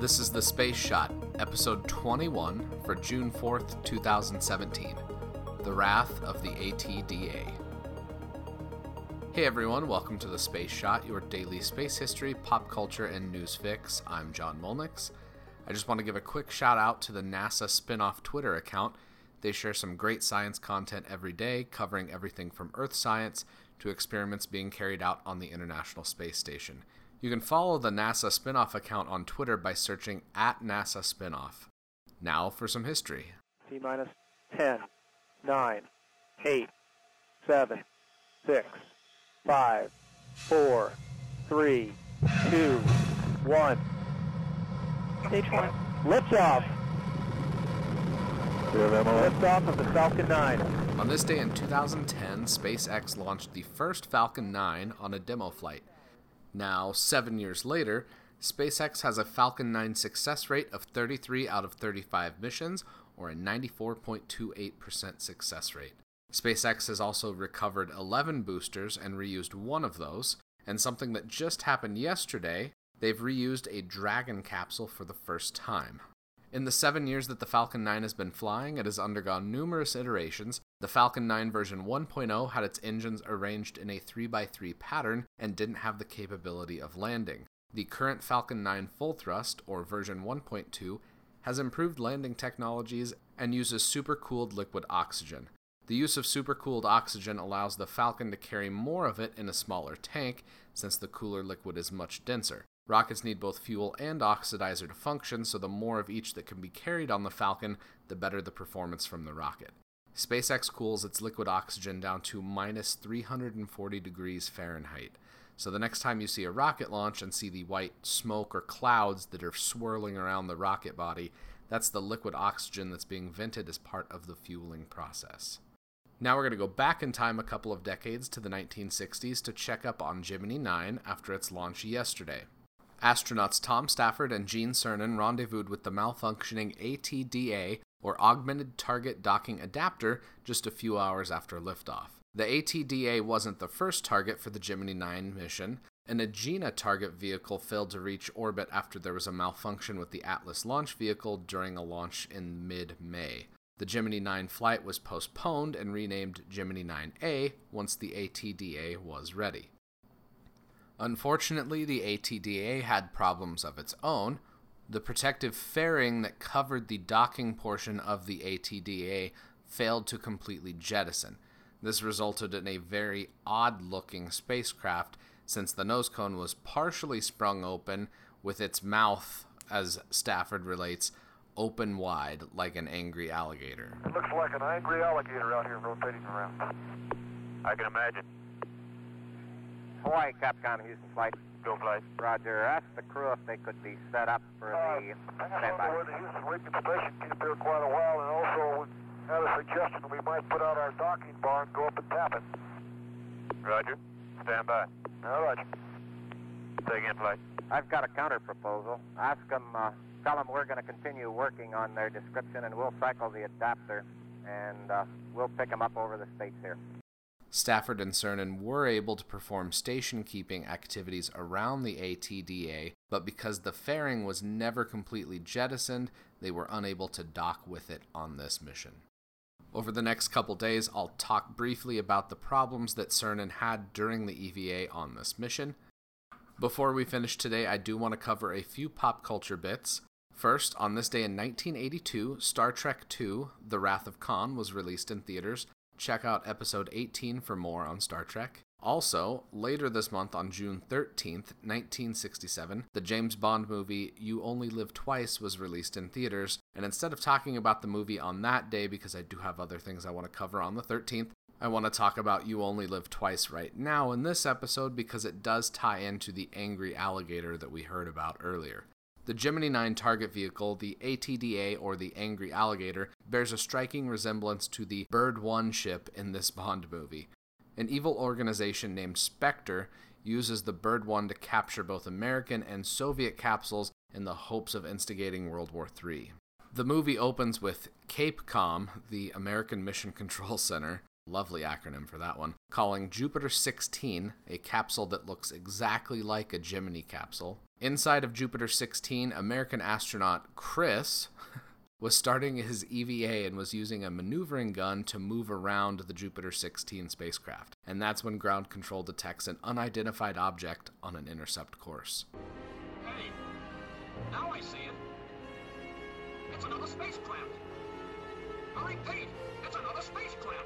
This is The Space Shot, episode 21 for June 4th, 2017 The Wrath of the ATDA. Hey everyone, welcome to The Space Shot, your daily space history, pop culture, and news fix. I'm John Molnix. I just want to give a quick shout out to the NASA spin off Twitter account. They share some great science content every day, covering everything from Earth science to experiments being carried out on the International Space Station. You can follow the NASA spinoff account on Twitter by searching at NASA spinoff. Now for some history. T minus 10, 9, 8, 7, 6, 5, 4, 3, 2, 1. Stage one. Liftoff! Liftoff of the Falcon 9. On this day in 2010, SpaceX launched the first Falcon 9 on a demo flight. Now, seven years later, SpaceX has a Falcon 9 success rate of 33 out of 35 missions, or a 94.28% success rate. SpaceX has also recovered 11 boosters and reused one of those, and something that just happened yesterday, they've reused a Dragon capsule for the first time. In the seven years that the Falcon 9 has been flying, it has undergone numerous iterations. The Falcon 9 version 1.0 had its engines arranged in a 3x3 pattern and didn't have the capability of landing. The current Falcon 9 full thrust, or version 1.2, has improved landing technologies and uses supercooled liquid oxygen. The use of supercooled oxygen allows the Falcon to carry more of it in a smaller tank, since the cooler liquid is much denser. Rockets need both fuel and oxidizer to function, so the more of each that can be carried on the Falcon, the better the performance from the rocket. SpaceX cools its liquid oxygen down to minus 340 degrees Fahrenheit. So the next time you see a rocket launch and see the white smoke or clouds that are swirling around the rocket body, that's the liquid oxygen that's being vented as part of the fueling process. Now we're going to go back in time a couple of decades to the 1960s to check up on Gemini 9 after its launch yesterday. Astronauts Tom Stafford and Gene Cernan rendezvoused with the malfunctioning ATDA, or Augmented Target Docking Adapter, just a few hours after liftoff. The ATDA wasn't the first target for the Gemini 9 mission. An Agena target vehicle failed to reach orbit after there was a malfunction with the Atlas launch vehicle during a launch in mid May. The Gemini 9 flight was postponed and renamed Gemini 9A once the ATDA was ready. Unfortunately, the ATDA had problems of its own. The protective fairing that covered the docking portion of the ATDA failed to completely jettison. This resulted in a very odd looking spacecraft since the nose cone was partially sprung open, with its mouth, as Stafford relates, open wide like an angry alligator. It looks like an angry alligator out here rotating around. I can imagine. Hawaii, Capcom, Houston flight. Go flight. Roger. Ask the crew if they could be set up for Uh, the I don't standby. know where the Houston Lincoln Station keep there quite a while, and also had a suggestion that we might put out our docking bar and go up and tap it. Roger. Stand by. All right. Take in flight. I've got a counter proposal. Ask them, uh, tell them we're going to continue working on their description and we'll cycle the adapter and uh, we'll pick them up over the states here. Stafford and Cernan were able to perform station keeping activities around the ATDA, but because the fairing was never completely jettisoned, they were unable to dock with it on this mission. Over the next couple days, I'll talk briefly about the problems that Cernan had during the EVA on this mission. Before we finish today, I do want to cover a few pop culture bits. First, on this day in 1982, Star Trek II The Wrath of Khan was released in theaters. Check out episode 18 for more on Star Trek. Also, later this month on June 13th, 1967, the James Bond movie You Only Live Twice was released in theaters. And instead of talking about the movie on that day, because I do have other things I want to cover on the 13th, I want to talk about You Only Live Twice right now in this episode because it does tie into the angry alligator that we heard about earlier. The Gemini 9 target vehicle, the ATDA or the Angry Alligator, bears a striking resemblance to the Bird 1 ship in this Bond movie. An evil organization named Spectre uses the Bird 1 to capture both American and Soviet capsules in the hopes of instigating World War III. The movie opens with CAPECOM, the American Mission Control Center, lovely acronym for that one, calling Jupiter 16, a capsule that looks exactly like a Gemini capsule, Inside of Jupiter 16, American astronaut Chris was starting his EVA and was using a maneuvering gun to move around the Jupiter 16 spacecraft. And that's when ground control detects an unidentified object on an intercept course. Hey, now I see it. It's another spacecraft. I repeat, it's another spacecraft.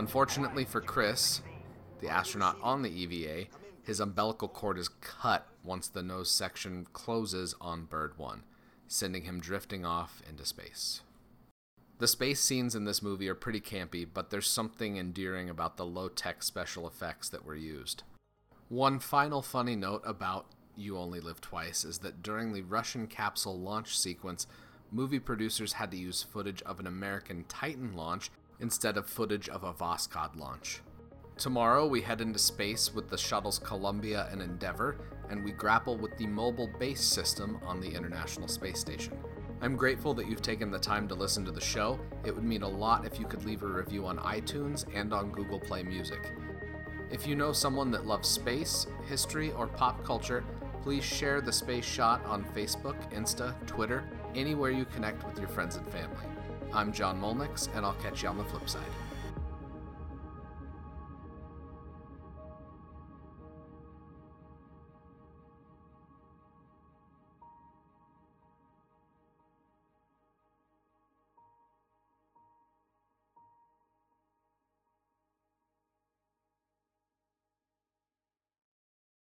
Unfortunately for Chris, the astronaut on the EVA, his umbilical cord is cut once the nose section closes on Bird 1, sending him drifting off into space. The space scenes in this movie are pretty campy, but there's something endearing about the low tech special effects that were used. One final funny note about You Only Live Twice is that during the Russian capsule launch sequence, movie producers had to use footage of an American Titan launch instead of footage of a Voskhod launch. Tomorrow, we head into space with the shuttles Columbia and Endeavour, and we grapple with the mobile base system on the International Space Station. I'm grateful that you've taken the time to listen to the show. It would mean a lot if you could leave a review on iTunes and on Google Play Music. If you know someone that loves space, history, or pop culture, please share the Space Shot on Facebook, Insta, Twitter, anywhere you connect with your friends and family. I'm John Molnix, and I'll catch you on the flip side.